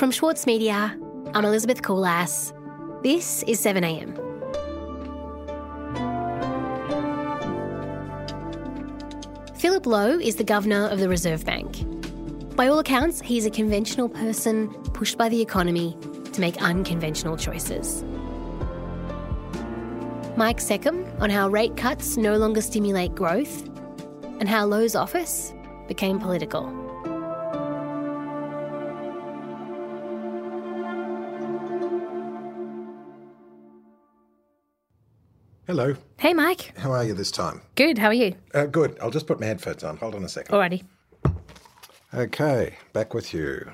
From Schwartz Media, I'm Elizabeth Coolass. This is 7am. Philip Lowe is the governor of the Reserve Bank. By all accounts, he's a conventional person pushed by the economy to make unconventional choices. Mike Seccombe on how rate cuts no longer stimulate growth and how Lowe's office became political. Hello. Hey, Mike. How are you this time? Good. How are you? Uh, good. I'll just put my headphones on. Hold on a second. Alrighty. Okay, back with you.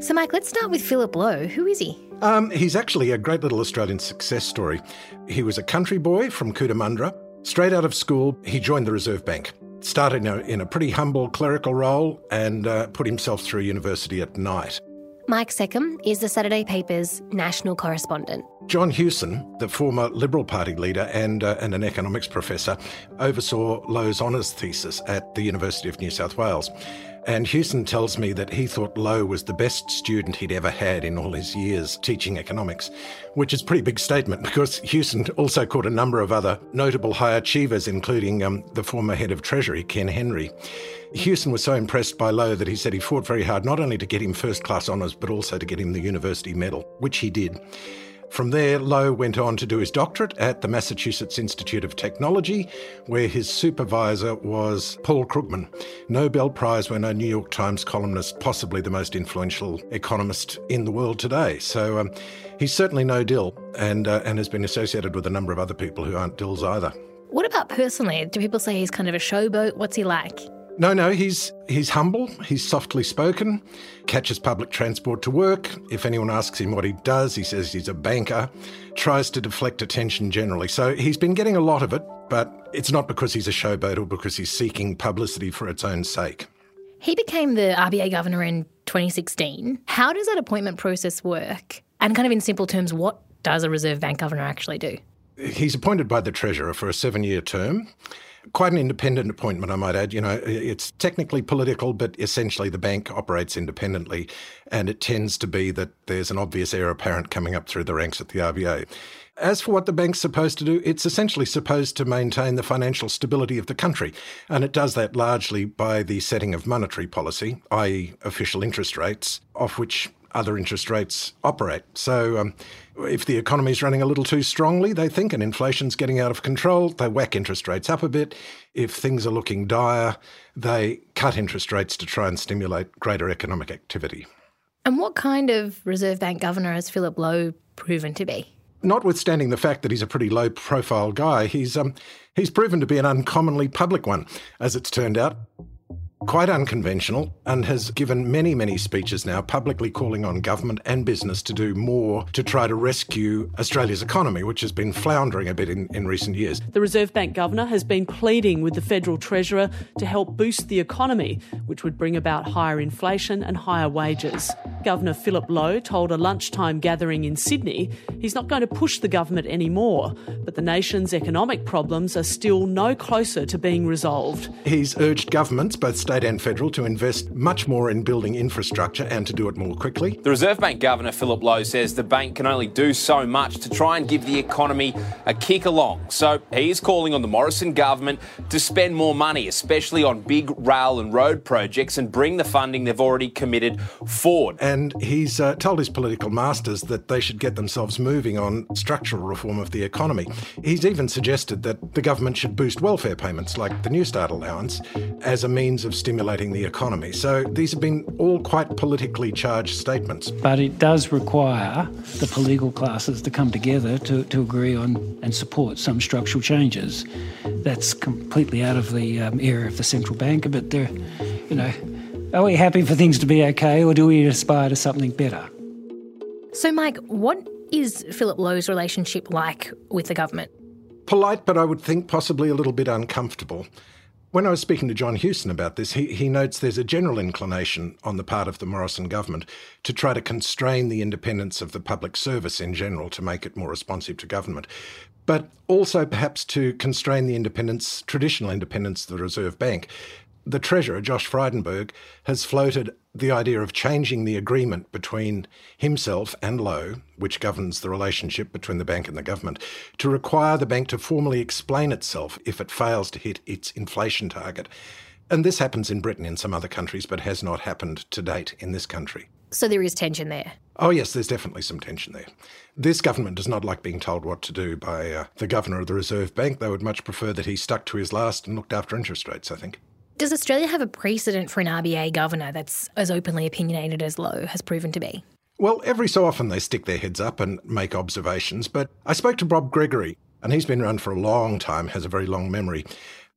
So, Mike, let's start with Philip Lowe. Who is he? Um, he's actually a great little Australian success story. He was a country boy from Cootamundra. Straight out of school, he joined the Reserve Bank. Started in a, in a pretty humble clerical role and uh, put himself through university at night. Mike Seccombe is the Saturday paper's national correspondent. John Hewson, the former Liberal Party leader and, uh, and an economics professor, oversaw Lowe's honours thesis at the University of New South Wales. And Hewson tells me that he thought Lowe was the best student he'd ever had in all his years teaching economics, which is a pretty big statement because Hewson also caught a number of other notable high achievers, including um, the former head of Treasury, Ken Henry. Hewson was so impressed by Lowe that he said he fought very hard not only to get him first class honours, but also to get him the university medal, which he did. From there, Lowe went on to do his doctorate at the Massachusetts Institute of Technology, where his supervisor was Paul Krugman, Nobel Prize winner, New York Times columnist, possibly the most influential economist in the world today. So um, he's certainly no dill and, uh, and has been associated with a number of other people who aren't dills either. What about personally? Do people say he's kind of a showboat? What's he like? No, no, he's he's humble, he's softly spoken, catches public transport to work. If anyone asks him what he does, he says he's a banker, tries to deflect attention generally. So he's been getting a lot of it, but it's not because he's a showboat or because he's seeking publicity for its own sake. He became the RBA governor in 2016. How does that appointment process work? And kind of in simple terms, what does a Reserve Bank governor actually do? He's appointed by the Treasurer for a seven year term. Quite an independent appointment, I might add. You know, it's technically political, but essentially the bank operates independently, and it tends to be that there's an obvious heir apparent coming up through the ranks at the RBA. As for what the bank's supposed to do, it's essentially supposed to maintain the financial stability of the country, and it does that largely by the setting of monetary policy, i.e., official interest rates, off which other interest rates operate. So, um, if the economy is running a little too strongly, they think, and inflation's getting out of control, they whack interest rates up a bit. If things are looking dire, they cut interest rates to try and stimulate greater economic activity. And what kind of Reserve Bank governor has Philip Lowe proven to be? Notwithstanding the fact that he's a pretty low profile guy, he's, um, he's proven to be an uncommonly public one, as it's turned out quite unconventional and has given many, many speeches now publicly calling on government and business to do more to try to rescue Australia's economy, which has been floundering a bit in, in recent years. The Reserve Bank Governor has been pleading with the Federal Treasurer to help boost the economy, which would bring about higher inflation and higher wages. Governor Philip Lowe told a lunchtime gathering in Sydney he's not going to push the government anymore, but the nation's economic problems are still no closer to being resolved. He's urged governments, both state and federal, to invest much more in building infrastructure and to do it more quickly. The Reserve Bank Governor Philip Lowe says the bank can only do so much to try and give the economy a kick along. So he is calling on the Morrison government to spend more money, especially on big rail and road projects, and bring the funding they've already committed forward. And he's uh, told his political masters that they should get themselves moving on structural reform of the economy. He's even suggested that the government should boost welfare payments like the Newstart allowance as a means of stimulating the economy. So these have been all quite politically charged statements. But it does require the political classes to come together to, to agree on and support some structural changes. That's completely out of the um, area of the central bank, but they're, you know, are we happy for things to be okay or do we aspire to something better? So, Mike, what is Philip Lowe's relationship like with the government? Polite, but I would think possibly a little bit uncomfortable. When I was speaking to John Hewson about this, he, he notes there's a general inclination on the part of the Morrison government to try to constrain the independence of the public service in general to make it more responsive to government, but also perhaps to constrain the independence, traditional independence of the Reserve Bank the Treasurer, Josh Frydenberg, has floated the idea of changing the agreement between himself and Lowe, which governs the relationship between the bank and the government, to require the bank to formally explain itself if it fails to hit its inflation target. And this happens in Britain in some other countries, but has not happened to date in this country. So there is tension there. Oh, yes, there's definitely some tension there. This government does not like being told what to do by uh, the governor of the Reserve Bank. They would much prefer that he stuck to his last and looked after interest rates, I think. Does Australia have a precedent for an RBA governor that's as openly opinionated as Lowe has proven to be? Well, every so often they stick their heads up and make observations, but I spoke to Bob Gregory, and he's been around for a long time, has a very long memory.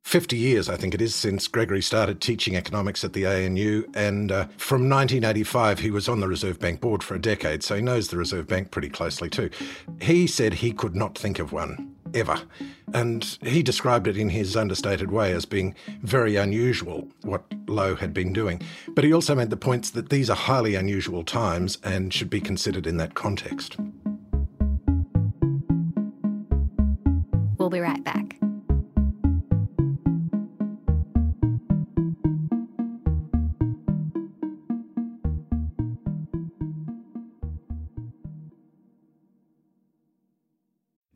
50 years, I think it is, since Gregory started teaching economics at the ANU. And uh, from 1985, he was on the Reserve Bank board for a decade, so he knows the Reserve Bank pretty closely too. He said he could not think of one ever. And he described it in his understated way as being very unusual, what Lowe had been doing. But he also made the points that these are highly unusual times and should be considered in that context. We'll be right back.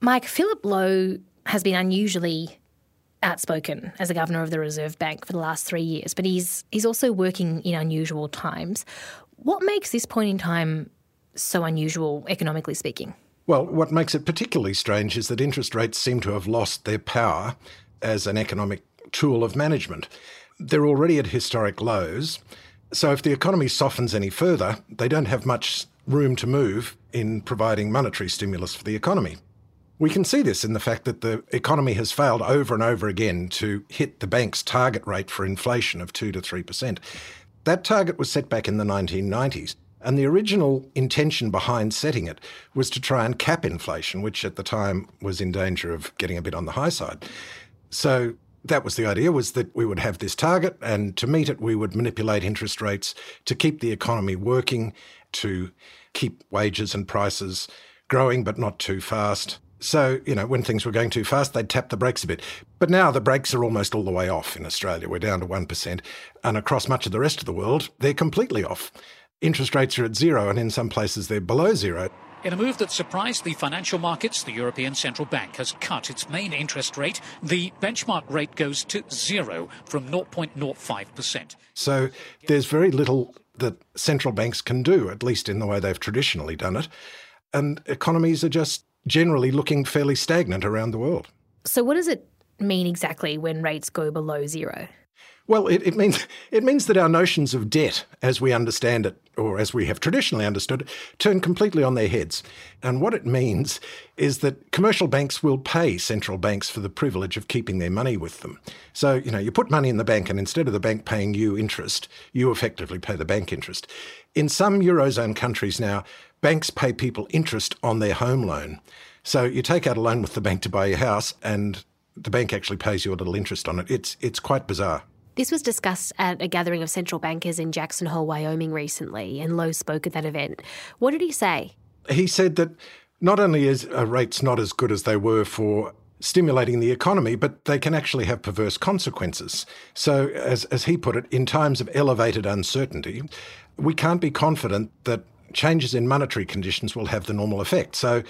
Mike, Philip Lowe has been unusually outspoken as a governor of the Reserve Bank for the last three years, but he's he's also working in unusual times. What makes this point in time so unusual, economically speaking? Well, what makes it particularly strange is that interest rates seem to have lost their power as an economic tool of management. They're already at historic lows. So if the economy softens any further, they don't have much room to move in providing monetary stimulus for the economy. We can see this in the fact that the economy has failed over and over again to hit the bank's target rate for inflation of 2 to 3%. That target was set back in the 1990s. And the original intention behind setting it was to try and cap inflation, which at the time was in danger of getting a bit on the high side. So that was the idea was that we would have this target and to meet it we would manipulate interest rates to keep the economy working, to keep wages and prices growing but not too fast so, you know, when things were going too fast, they'd tap the brakes a bit. But now the brakes are almost all the way off in Australia. We're down to 1%. And across much of the rest of the world, they're completely off. Interest rates are at zero, and in some places they're below zero. In a move that surprised the financial markets, the European Central Bank has cut its main interest rate. The benchmark rate goes to zero from 0.05%. So there's very little that central banks can do, at least in the way they've traditionally done it. And economies are just generally looking fairly stagnant around the world. So, what does it mean exactly when rates go below zero? Well, it, it, means it means that our notions of debt, as we understand it, or as we have traditionally understood it, turn completely on their heads. And what it means is that commercial banks will pay central banks for the privilege of keeping their money with them. So, you know, you put money in the bank, and instead of the bank paying you interest, you effectively pay the bank interest. In some Eurozone countries now, banks pay people interest on their home loan. So you take out a loan with the bank to buy your house, and the bank actually pays you a little interest on it. It's it's quite bizarre. This was discussed at a gathering of central bankers in Jackson Hole, Wyoming recently, and Lowe spoke at that event. What did he say? He said that not only is uh, rates not as good as they were for stimulating the economy, but they can actually have perverse consequences. So, as, as he put it, in times of elevated uncertainty, we can't be confident that changes in monetary conditions will have the normal effect. So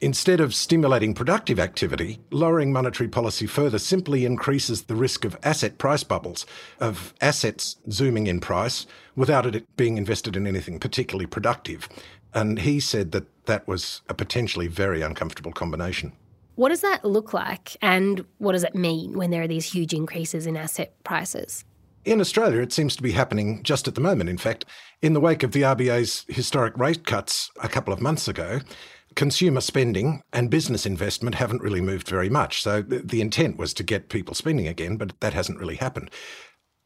Instead of stimulating productive activity, lowering monetary policy further simply increases the risk of asset price bubbles, of assets zooming in price without it being invested in anything particularly productive. And he said that that was a potentially very uncomfortable combination. What does that look like, and what does it mean when there are these huge increases in asset prices? In Australia, it seems to be happening just at the moment. In fact, in the wake of the RBA's historic rate cuts a couple of months ago, consumer spending and business investment haven't really moved very much. So the intent was to get people spending again, but that hasn't really happened.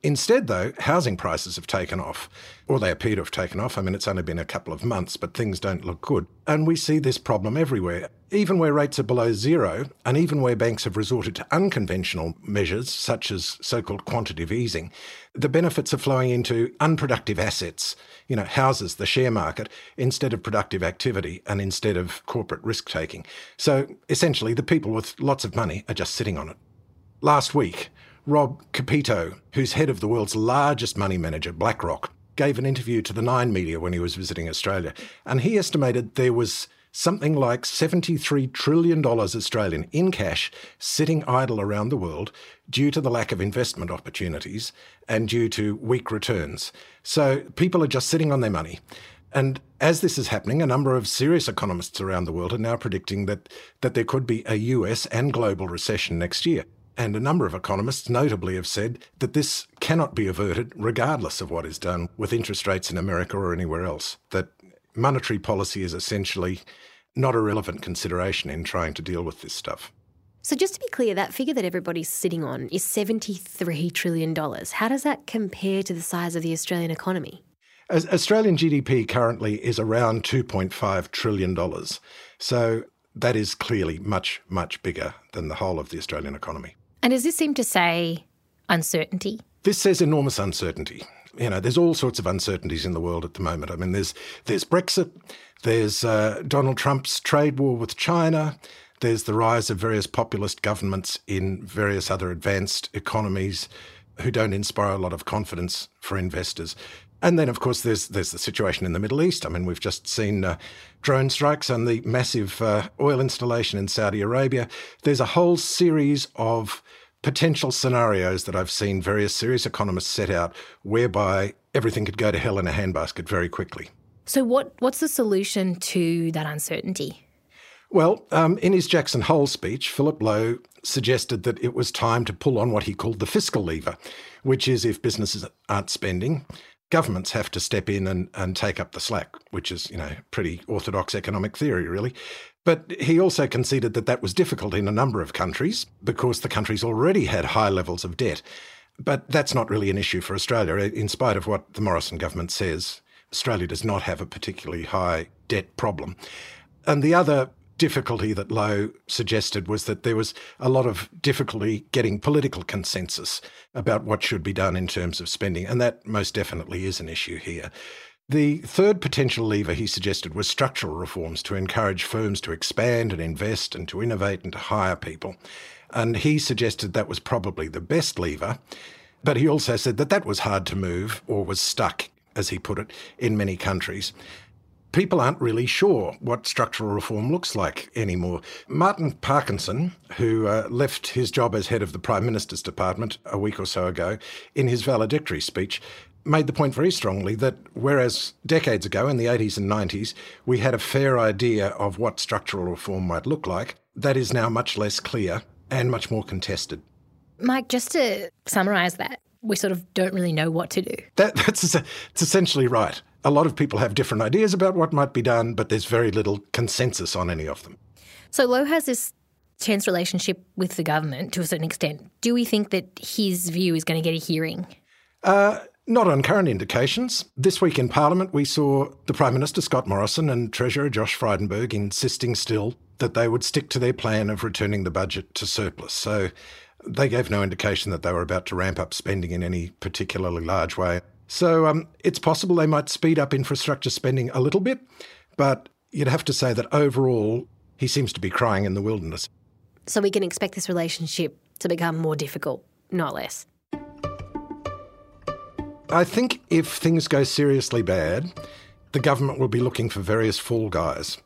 Instead, though, housing prices have taken off, or they appear to have taken off. I mean, it's only been a couple of months, but things don't look good. And we see this problem everywhere. Even where rates are below zero, and even where banks have resorted to unconventional measures, such as so called quantitative easing, the benefits are flowing into unproductive assets, you know, houses, the share market, instead of productive activity and instead of corporate risk taking. So essentially, the people with lots of money are just sitting on it. Last week, Rob Kapito, who's head of the world's largest money manager, BlackRock, gave an interview to the Nine Media when he was visiting Australia, and he estimated there was something like $73 trillion Australian in cash sitting idle around the world due to the lack of investment opportunities and due to weak returns. So people are just sitting on their money. And as this is happening, a number of serious economists around the world are now predicting that, that there could be a US and global recession next year. And a number of economists notably have said that this cannot be averted regardless of what is done with interest rates in America or anywhere else. That monetary policy is essentially not a relevant consideration in trying to deal with this stuff. So, just to be clear, that figure that everybody's sitting on is $73 trillion. How does that compare to the size of the Australian economy? As Australian GDP currently is around $2.5 trillion. So, that is clearly much, much bigger than the whole of the Australian economy. And does this seem to say uncertainty? This says enormous uncertainty. You know, there's all sorts of uncertainties in the world at the moment. I mean, there's there's Brexit, there's uh, Donald Trump's trade war with China, there's the rise of various populist governments in various other advanced economies who don't inspire a lot of confidence for investors. And then, of course, there's there's the situation in the Middle East. I mean, we've just seen uh, drone strikes and the massive uh, oil installation in Saudi Arabia. There's a whole series of potential scenarios that I've seen various serious economists set out whereby everything could go to hell in a handbasket very quickly. So, what, what's the solution to that uncertainty? Well, um, in his Jackson Hole speech, Philip Lowe suggested that it was time to pull on what he called the fiscal lever, which is if businesses aren't spending, governments have to step in and, and take up the slack, which is, you know, pretty orthodox economic theory, really. But he also conceded that that was difficult in a number of countries because the countries already had high levels of debt. But that's not really an issue for Australia, in spite of what the Morrison government says. Australia does not have a particularly high debt problem. And the other difficulty that Lowe suggested was that there was a lot of difficulty getting political consensus about what should be done in terms of spending. And that most definitely is an issue here. The third potential lever he suggested was structural reforms to encourage firms to expand and invest and to innovate and to hire people. And he suggested that was probably the best lever. But he also said that that was hard to move or was stuck, as he put it, in many countries. People aren't really sure what structural reform looks like anymore. Martin Parkinson, who uh, left his job as head of the Prime Minister's Department a week or so ago, in his valedictory speech, made the point very strongly that whereas decades ago in the 80s and 90s we had a fair idea of what structural reform might look like, that is now much less clear and much more contested. Mike, just to summarise that, we sort of don't really know what to do. That, that's it's essentially right. A lot of people have different ideas about what might be done, but there's very little consensus on any of them. So Lowe has this tense relationship with the government to a certain extent. Do we think that his view is going to get a hearing? Uh, not on current indications. This week in Parliament, we saw the Prime Minister Scott Morrison and Treasurer Josh Frydenberg insisting still that they would stick to their plan of returning the budget to surplus. So they gave no indication that they were about to ramp up spending in any particularly large way. So um, it's possible they might speed up infrastructure spending a little bit, but you'd have to say that overall, he seems to be crying in the wilderness. So we can expect this relationship to become more difficult, not less. I think if things go seriously bad, the government will be looking for various fall guys.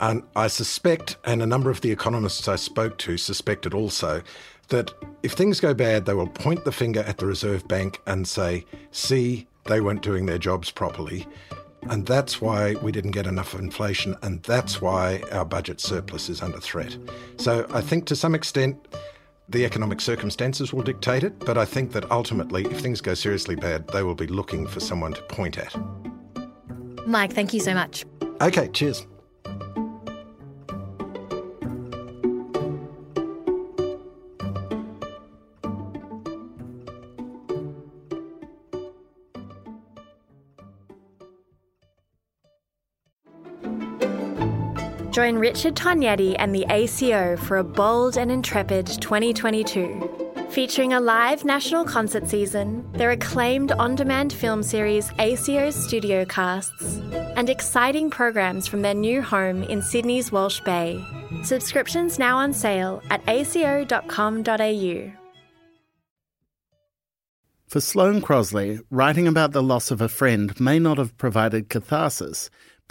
And I suspect, and a number of the economists I spoke to suspected also, that if things go bad, they will point the finger at the Reserve Bank and say, see, they weren't doing their jobs properly. And that's why we didn't get enough inflation, and that's why our budget surplus is under threat. So I think to some extent, the economic circumstances will dictate it, but I think that ultimately, if things go seriously bad, they will be looking for someone to point at. Mike, thank you so much. Okay, cheers. Join Richard Tognetti and the ACO for a bold and intrepid 2022. Featuring a live national concert season, their acclaimed on demand film series ACO's Studio Casts, and exciting programs from their new home in Sydney's Walsh Bay. Subscriptions now on sale at aco.com.au. For Sloane Crosley, writing about the loss of a friend may not have provided catharsis,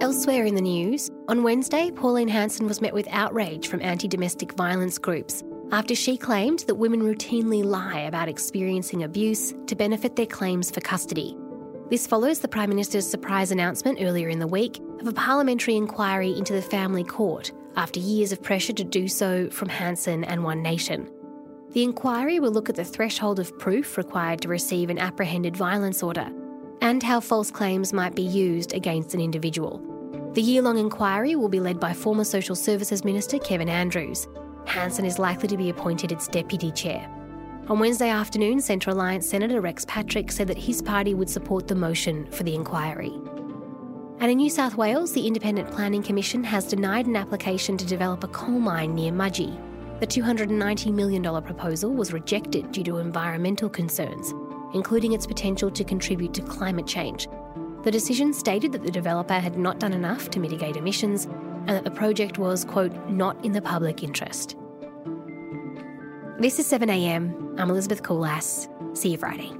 Elsewhere in the news, on Wednesday, Pauline Hanson was met with outrage from anti domestic violence groups after she claimed that women routinely lie about experiencing abuse to benefit their claims for custody. This follows the Prime Minister's surprise announcement earlier in the week of a parliamentary inquiry into the family court after years of pressure to do so from Hanson and One Nation. The inquiry will look at the threshold of proof required to receive an apprehended violence order and how false claims might be used against an individual. The year long inquiry will be led by former Social Services Minister Kevin Andrews. Hanson is likely to be appointed its deputy chair. On Wednesday afternoon, Centre Alliance Senator Rex Patrick said that his party would support the motion for the inquiry. And in New South Wales, the Independent Planning Commission has denied an application to develop a coal mine near Mudgee. The $290 million proposal was rejected due to environmental concerns, including its potential to contribute to climate change. The decision stated that the developer had not done enough to mitigate emissions and that the project was, quote, not in the public interest. This is 7am. I'm Elizabeth Coolass. See you Friday.